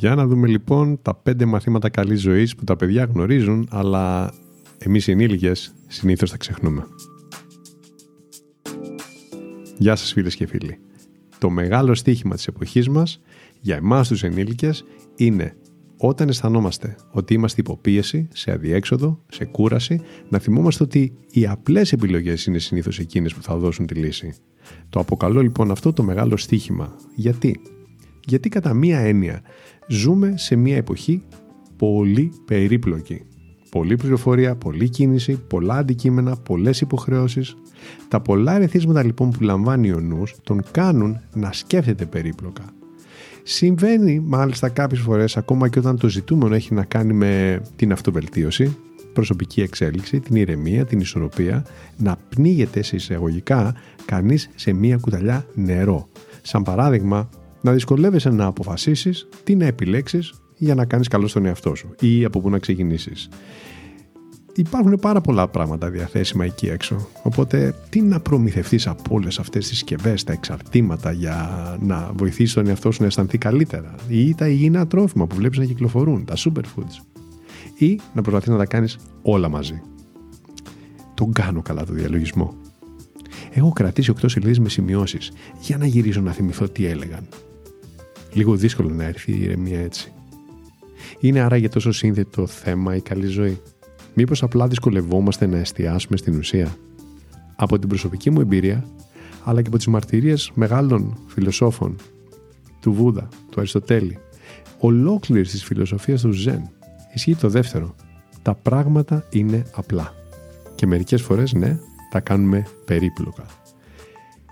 Για να δούμε λοιπόν τα πέντε μαθήματα καλής ζωής που τα παιδιά γνωρίζουν, αλλά εμείς οι ενήλικες συνήθως τα ξεχνούμε. Γεια σας φίλες και φίλοι. Το μεγάλο στίχημα της εποχής μας για εμάς τους ενήλικες είναι όταν αισθανόμαστε ότι είμαστε υποπίεση, σε αδιέξοδο, σε κούραση, να θυμόμαστε ότι οι απλές επιλογές είναι συνήθως εκείνες που θα δώσουν τη λύση. Το αποκαλώ λοιπόν αυτό το μεγάλο στίχημα. Γιατί; Γιατί κατά μία έννοια ζούμε σε μία εποχή πολύ περίπλοκη. Πολλή πληροφορία, πολλή κίνηση, πολλά αντικείμενα, πολλές υποχρεώσεις. Τα πολλά ερεθίσματα λοιπόν που λαμβάνει ο νους τον κάνουν να σκέφτεται περίπλοκα. Συμβαίνει μάλιστα κάποιες φορές ακόμα και όταν το ζητούμενο έχει να κάνει με την αυτοβελτίωση, προσωπική εξέλιξη, την ηρεμία, την ισορροπία, να πνίγεται σε εισαγωγικά κανείς σε μία κουταλιά νερό. Σαν παράδειγμα, να δυσκολεύεσαι να αποφασίσεις τι να επιλέξεις για να κάνεις καλό στον εαυτό σου ή από πού να ξεκινήσεις. Υπάρχουν πάρα πολλά πράγματα διαθέσιμα εκεί έξω. Οπότε, τι να προμηθευτείς από όλες αυτές τις συσκευές, τα εξαρτήματα για να βοηθήσεις τον εαυτό σου να αισθανθεί καλύτερα, ή τα υγιεινά τρόφιμα που βλέπεις να κυκλοφορούν, τα superfoods, ή να προσπαθείς να τα κάνεις όλα μαζί. Τον κάνω καλά το διαλογισμό. Έχω κρατήσει 8 σελίδες με σημειώσεις για να γυρίσω να θυμηθώ τι έλεγαν. Λίγο δύσκολο να έρθει η ηρεμία έτσι. Είναι άραγε τόσο σύνθετο θέμα η καλή ζωή. Μήπως απλά δυσκολευόμαστε να εστιάσουμε στην ουσία. Από την προσωπική μου εμπειρία, αλλά και από τις μαρτυρίες μεγάλων φιλοσόφων, του Βούδα, του Αριστοτέλη, ολόκληρη της φιλοσοφίας του Ζεν, ισχύει το δεύτερο. Τα πράγματα είναι απλά. Και μερικές φορές, ναι, τα κάνουμε περίπλοκα.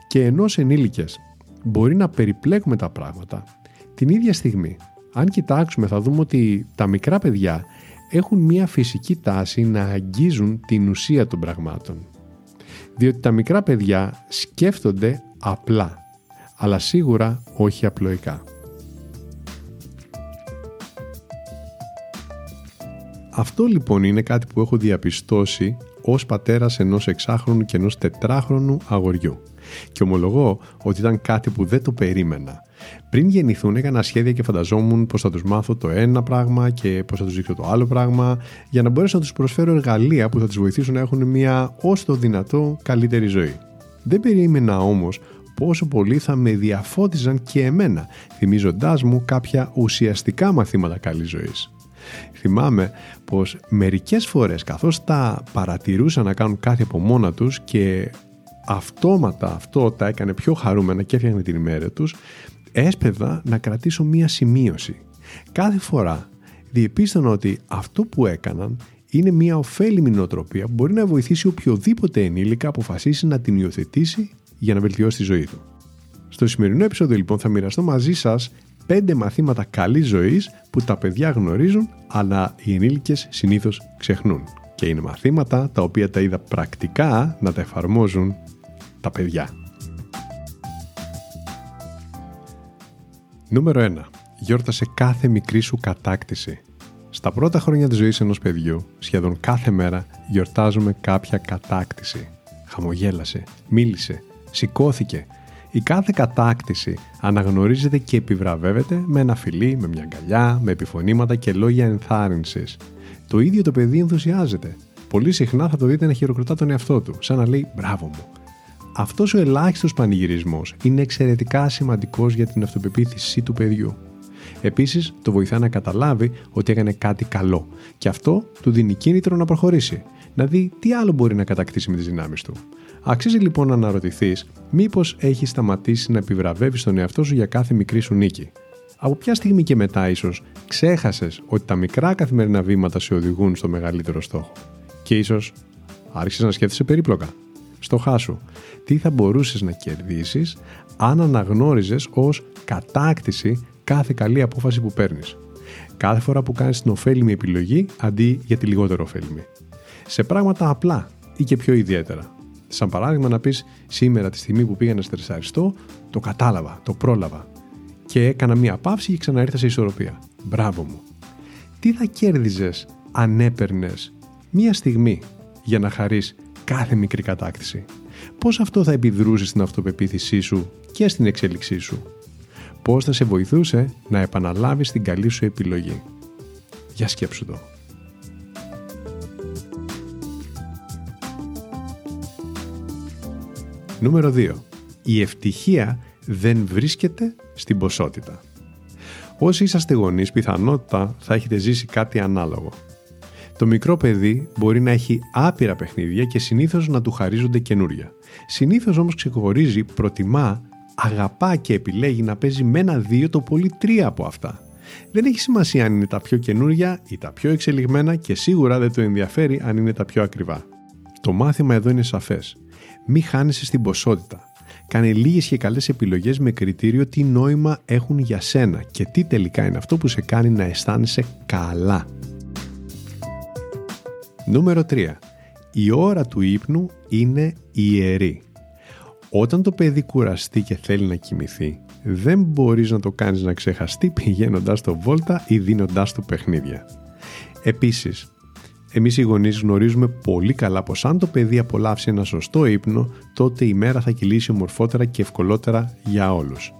Και ενώ ενήλικες μπορεί να περιπλέκουμε τα πράγματα, την ίδια στιγμή, αν κοιτάξουμε θα δούμε ότι τα μικρά παιδιά έχουν μια φυσική τάση να αγγίζουν την ουσία των πραγμάτων. Διότι τα μικρά παιδιά σκέφτονται απλά, αλλά σίγουρα όχι απλοϊκά. Αυτό λοιπόν είναι κάτι που έχω διαπιστώσει ως πατέρας ενός εξάχρονου και ενός τετράχρονου αγοριού. Και ομολογώ ότι ήταν κάτι που δεν το περίμενα. Πριν γεννηθούν, έκανα σχέδια και φανταζόμουν πώς θα τους μάθω το ένα πράγμα και πώς θα τους δείξω το άλλο πράγμα, για να μπορέσω να τους προσφέρω εργαλεία που θα τους βοηθήσουν να έχουν μια όσο το δυνατό καλύτερη ζωή. Δεν περίμενα όμως πόσο πολύ θα με διαφώτιζαν και εμένα, θυμίζοντάς μου κάποια ουσιαστικά μαθήματα καλής ζωής. Θυμάμαι πως μερικές φορές καθώς τα παρατηρούσα να κάνουν κάτι από μόνα τους και αυτόματα αυτό τα έκανε πιο χαρούμενα και έφτιαχνε την ημέρα τους, έσπευα να κρατήσω μία σημείωση. Κάθε φορά διεπίστωνα ότι αυτό που έκαναν είναι μια ωφέλιμη νοοτροπία που μπορεί να βοηθήσει οποιοδήποτε ενήλικα αποφασίσει να την υιοθετήσει για να βελτιώσει τη ζωή του. Στο σημερινό επεισόδιο λοιπόν θα μοιραστώ μαζί σας πέντε μαθήματα καλής ζωής που τα παιδιά γνωρίζουν αλλά οι ενήλικες συνήθως ξεχνούν. Και είναι μαθήματα τα οποία τα είδα πρακτικά να τα εφαρμόζουν τα παιδιά. Νούμερο 1. Γιόρτασε κάθε μικρή σου κατάκτηση. Στα πρώτα χρόνια της ζωής ενός παιδιού, σχεδόν κάθε μέρα γιορτάζουμε κάποια κατάκτηση. Χαμογέλασε, μίλησε, σηκώθηκε. Η κάθε κατάκτηση αναγνωρίζεται και επιβραβεύεται με ένα φιλί, με μια αγκαλιά, με επιφωνήματα και λόγια ενθάρρυνσης. Το ίδιο το παιδί ενθουσιάζεται. Πολύ συχνά θα το δείτε να χειροκροτά τον εαυτό του, σαν να λέει «Μπράβο μου, αυτός ο ελάχιστος πανηγυρισμός είναι εξαιρετικά σημαντικός για την αυτοπεποίθηση του παιδιού. Επίσης, το βοηθά να καταλάβει ότι έκανε κάτι καλό και αυτό του δίνει κίνητρο να προχωρήσει, να δει τι άλλο μπορεί να κατακτήσει με τις δυνάμεις του. Αξίζει λοιπόν να αναρωτηθείς μήπως έχει σταματήσει να επιβραβεύεις τον εαυτό σου για κάθε μικρή σου νίκη. Από ποια στιγμή και μετά, ίσως, ξέχασες ότι τα μικρά καθημερινά βήματα σε οδηγούν στο μεγαλύτερο στόχο; Και ίσως άρχισες να σκέφτεσαι περίπλοκα. Στοχάσου τι θα μπορούσες να κερδίσεις αν αναγνώριζες ως κατάκτηση κάθε καλή απόφαση που παίρνεις. Κάθε φορά που κάνεις την ωφέλιμη επιλογή αντί για τη λιγότερο ωφέλιμη. Σε πράγματα απλά ή και πιο ιδιαίτερα. Σαν παράδειγμα, να πεις σήμερα τη στιγμή που πήγα να στρεσαριστώ, το κατάλαβα, το πρόλαβα. Και έκανα μία παύση και ξαναήρθα σε ισορροπία. Μπράβο μου. Τι θα κέρδιζες αν έπαιρνες μία στιγμή για να χαρείς κάθε μικρή κατάκτηση. Πώς αυτό θα επιδρούσε στην αυτοπεποίθησή σου και στην εξέλιξή σου; Πώς θα σε βοηθούσε να επαναλάβεις την καλή σου επιλογή; Για σκέψου το. Νούμερο 2. Η ευτυχία δεν βρίσκεται στην ποσότητα. Όσοι είσαστε γονείς, πιθανότητα θα έχετε ζήσει κάτι ανάλογο. Το μικρό παιδί μπορεί να έχει άπειρα παιχνίδια και συνήθως να του χαρίζονται καινούρια. Συνήθως όμως ξεχωρίζει, προτιμά, αγαπά και επιλέγει να παίζει με ένα-δύο το πολύ τρία από αυτά. Δεν έχει σημασία αν είναι τα πιο καινούρια ή τα πιο εξελιγμένα και σίγουρα δεν το ενδιαφέρει αν είναι τα πιο ακριβά. Το μάθημα εδώ είναι σαφές. Μη χάνεσαι στην ποσότητα. Κάνε λίγες και καλές επιλογές με κριτήριο τι νόημα έχουν για σένα και τι τελικά είναι αυτό που σε κάνει να αισθάνεσαι καλά. Νούμερο 3. Η ώρα του ύπνου είναι ιερή. Όταν το παιδί κουραστεί και θέλει να κοιμηθεί, δεν μπορείς να το κάνεις να ξεχαστεί πηγαίνοντας στο βόλτα ή δίνοντάς του παιχνίδια. Επίσης, εμείς οι γονείς γνωρίζουμε πολύ καλά πως αν το παιδί απολαύσει ένα σωστό ύπνο, τότε η μέρα θα κυλήσει ομορφότερα και ευκολότερα για όλους.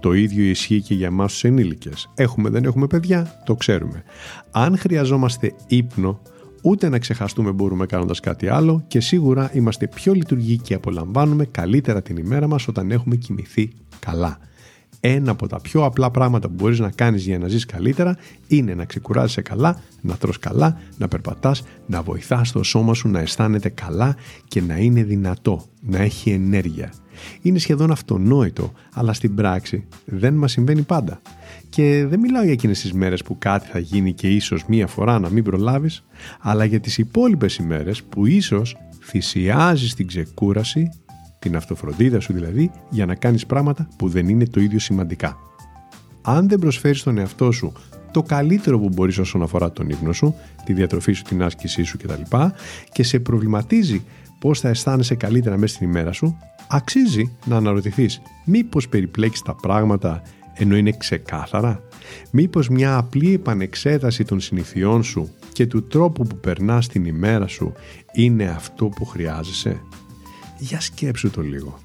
Το ίδιο ισχύει και για εμάς τους ενήλικες. Έχουμε δεν έχουμε παιδιά, το ξέρουμε. Αν χρειαζόμαστε ύπνο, ούτε να ξεχαστούμε μπορούμε κάνοντας κάτι άλλο και σίγουρα είμαστε πιο λειτουργικοί και απολαμβάνουμε καλύτερα την ημέρα μας όταν έχουμε κοιμηθεί καλά. Ένα από τα πιο απλά πράγματα που μπορείς να κάνεις για να ζεις καλύτερα είναι να ξεκουράζεσαι καλά, να τρως καλά, να περπατάς, να βοηθάς το σώμα σου να αισθάνεται καλά και να είναι δυνατό, να έχει ενέργεια. Είναι σχεδόν αυτονόητο, αλλά στην πράξη δεν μας συμβαίνει πάντα. Και δεν μιλάω για εκείνες τις μέρες που κάτι θα γίνει και ίσως μία φορά να μην προλάβεις, αλλά για τις υπόλοιπες ημέρες που ίσως θυσιάζεις την ξεκούραση, την αυτοφροντίδα σου δηλαδή, για να κάνεις πράγματα που δεν είναι το ίδιο σημαντικά. Αν δεν προσφέρεις στον εαυτό σου το καλύτερο που μπορείς όσον αφορά τον ύπνο σου, τη διατροφή σου, την άσκησή σου κτλ. και σε προβληματίζει πώς θα αισθάνεσαι καλύτερα μέσα στην ημέρα σου, αξίζει να αναρωτηθείς μήπως περιπλέξεις τα πράγματα ενώ είναι ξεκάθαρα; Μήπως μια απλή επανεξέταση των συνηθιών σου και του τρόπου που περνάς την ημέρα σου είναι αυτό που χρειάζεσαι; Για σκέψου το λίγο.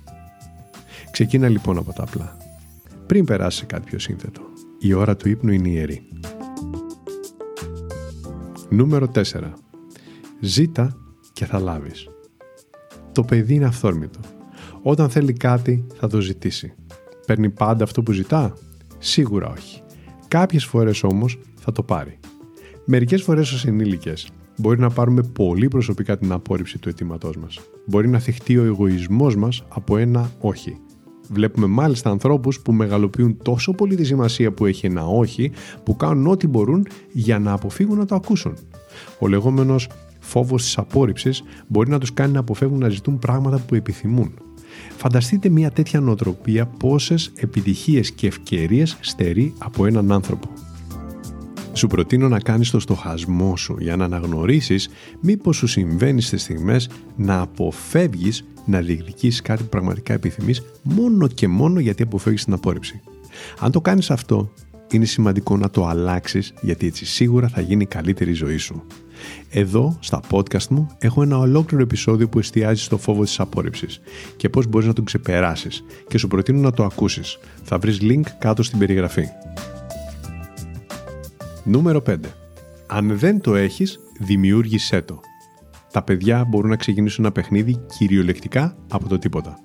Ξεκίνα λοιπόν από τα απλά. Πριν περάσει σε κάτι πιο σύνθετο. Η ώρα του ύπνου είναι ιερή. Νούμερο 4. Ζήτα και θα λάβεις. Το παιδί είναι αυθόρμητο. Όταν θέλει κάτι θα το ζητήσει. Παίρνει πάντα αυτό που ζητά; Σίγουρα όχι. Κάποιες φορές όμως θα το πάρει. Μερικές φορές ως ενήλικες μπορεί να πάρουμε πολύ προσωπικά την απόρριψη του αιτήματός μας. Μπορεί να θυχτεί ο εγωισμός μας από ένα όχι. Βλέπουμε μάλιστα ανθρώπους που μεγαλοποιούν τόσο πολύ τη σημασία που έχει ένα όχι, που κάνουν ό,τι μπορούν για να αποφύγουν να το ακούσουν. Ο λεγόμενος φόβος της απόρριψης μπορεί να τους κάνει να αποφεύγουν να ζητούν πράγματα που επιθυμούν. Φανταστείτε μια τέτοια νοοτροπία πόσες επιτυχίες και ευκαιρίες στερεί από έναν άνθρωπο. Σου προτείνω να κάνεις το στοχασμό σου για να αναγνωρίσεις μήπως σου συμβαίνει στις στιγμές να αποφεύγεις να διεκδικήσεις κάτι που πραγματικά επιθυμείς μόνο και μόνο γιατί αποφεύγεις την απόρριψη. Αν το κάνεις αυτό, είναι σημαντικό να το αλλάξεις γιατί έτσι σίγουρα θα γίνει καλύτερη η ζωή σου. Εδώ, στα podcast μου, έχω ένα ολόκληρο επεισόδιο που εστιάζει στο φόβο της απόρριψης και πώς μπορείς να τον ξεπεράσεις και σου προτείνω να το ακούσεις. Θα βρεις link κάτω στην περιγραφή. Νούμερο 5. Αν δεν το έχεις, δημιούργησέ το. Τα παιδιά μπορούν να ξεκινήσουν ένα παιχνίδι κυριολεκτικά από το τίποτα.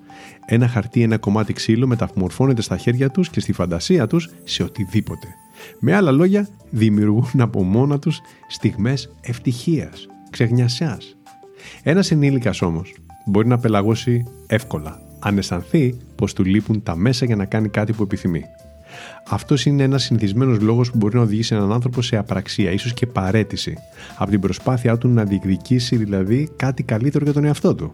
Ένα χαρτί, ένα κομμάτι ξύλο μεταμορφώνεται στα χέρια τους και στη φαντασία τους σε οτιδήποτε. Με άλλα λόγια, δημιουργούν από μόνα τους στιγμές ευτυχίας, ξεγνιασιάς. Ένας ενήλικας όμως μπορεί να πελαγώσει εύκολα, αν αισθανθεί πως του λείπουν τα μέσα για να κάνει κάτι που επιθυμεί. Αυτός είναι ένας συνηθισμένος λόγος που μπορεί να οδηγήσει έναν άνθρωπο σε απραξία, ίσως και παρέτηση, από την προσπάθειά του να διεκδικήσει δηλαδή κάτι καλύτερο για τον εαυτό του.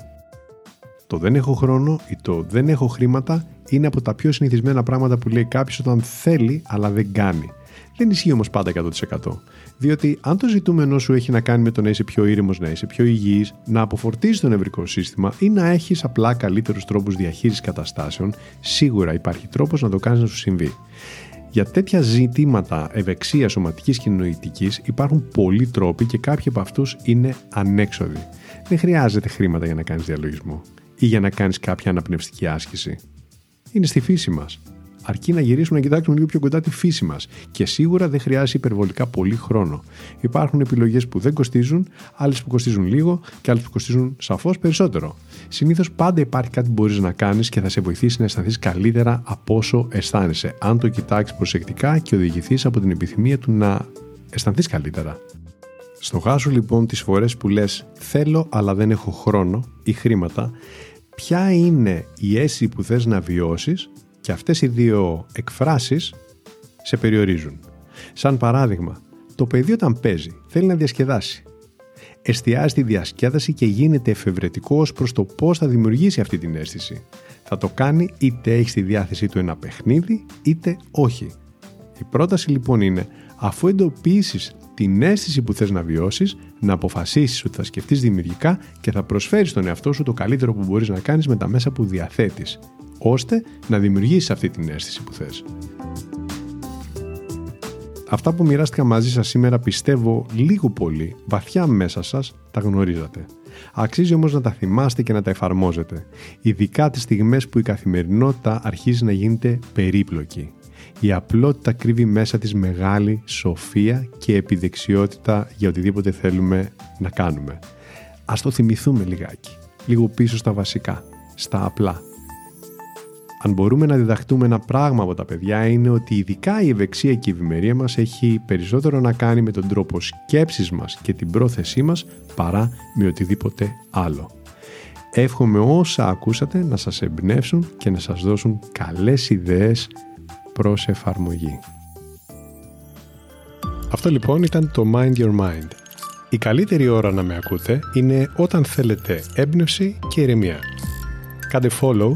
Το δεν έχω χρόνο ή το δεν έχω χρήματα είναι από τα πιο συνηθισμένα πράγματα που λέει κάποιος όταν θέλει αλλά δεν κάνει. Δεν ισχύει όμως πάντα 100%. Διότι αν το ζητούμενό σου έχει να κάνει με το να είσαι πιο ήρεμος, να είσαι πιο υγιής, να αποφορτίζεις το νευρικό σύστημα ή να έχεις απλά καλύτερους τρόπους διαχείρισης καταστάσεων, σίγουρα υπάρχει τρόπος να το κάνεις να σου συμβεί. Για τέτοια ζητήματα ευεξίας σωματικής και νοητικής υπάρχουν πολλοί τρόποι και κάποιοι από αυτούς είναι ανέξοδοι. Δεν χρειάζεται χρήματα για να κάνεις διαλογισμό ή για να κάνεις κάποια αναπνευστική άσκηση. Είναι στη φύση μας αρκεί να γυρίσουμε να κοιτάξουμε λίγο πιο κοντά τη φύση μας. Και σίγουρα δεν χρειάζεται υπερβολικά πολύ χρόνο. Υπάρχουν επιλογές που δεν κοστίζουν, άλλες που κοστίζουν λίγο και άλλες που κοστίζουν σαφώς περισσότερο. Συνήθως πάντα υπάρχει κάτι που μπορείς να κάνεις και θα σε βοηθήσει να αισθανθείς καλύτερα από όσο αισθάνεσαι, αν το κοιτάξεις προσεκτικά και οδηγηθείς από την επιθυμία του να αισθανθείς καλύτερα. Στοχάσου λοιπόν τις φορές που λες θέλω αλλά δεν έχω χρόνο ή χρήματα, ποια είναι η αίσθηση που θες να βιώσεις και αυτές οι δύο εκφράσεις σε περιορίζουν. Σαν παράδειγμα, το παιδί όταν παίζει θέλει να διασκεδάσει. Εστιάζει τη διασκέδαση και γίνεται εφευρετικό ως προς το πώς θα δημιουργήσει αυτή την αίσθηση. Θα το κάνει είτε έχει στη διάθεσή του ένα παιχνίδι είτε όχι. Η πρόταση λοιπόν είναι αφού εντοπίσεις την αίσθηση που θες να βιώσεις, να αποφασίσεις ότι θα σκεφτείς δημιουργικά και θα προσφέρεις στον εαυτό σου το καλύτερο που μπορείς να κάνεις με τα μέσα που διαθέτεις ώστε να δημιουργήσεις αυτή την αίσθηση που θες. Αυτά που μοιράστηκα μαζί σας σήμερα πιστεύω λίγο πολύ, βαθιά μέσα σας, τα γνωρίζατε. Αξίζει όμως να τα θυμάστε και να τα εφαρμόζετε, ειδικά τις στιγμές που η καθημερινότητα αρχίζει να γίνεται περίπλοκη. Η απλότητα κρύβει μέσα της μεγάλη σοφία και επιδεξιότητα για οτιδήποτε θέλουμε να κάνουμε. Ας το θυμηθούμε λιγάκι, λίγο πίσω στα βασικά, στα απλά. Αν μπορούμε να διδαχτούμε ένα πράγμα από τα παιδιά είναι ότι ειδικά η ευεξία και η ευημερία μας έχει περισσότερο να κάνει με τον τρόπο σκέψης μας και την πρόθεσή μας παρά με οτιδήποτε άλλο. Εύχομαι όσα ακούσατε να σας εμπνεύσουν και να σας δώσουν καλές ιδέες προς εφαρμογή. Αυτό λοιπόν ήταν το Mind Your Mind. Η καλύτερη ώρα να με ακούτε είναι όταν θέλετε έμπνευση και ηρεμία. Κάντε follow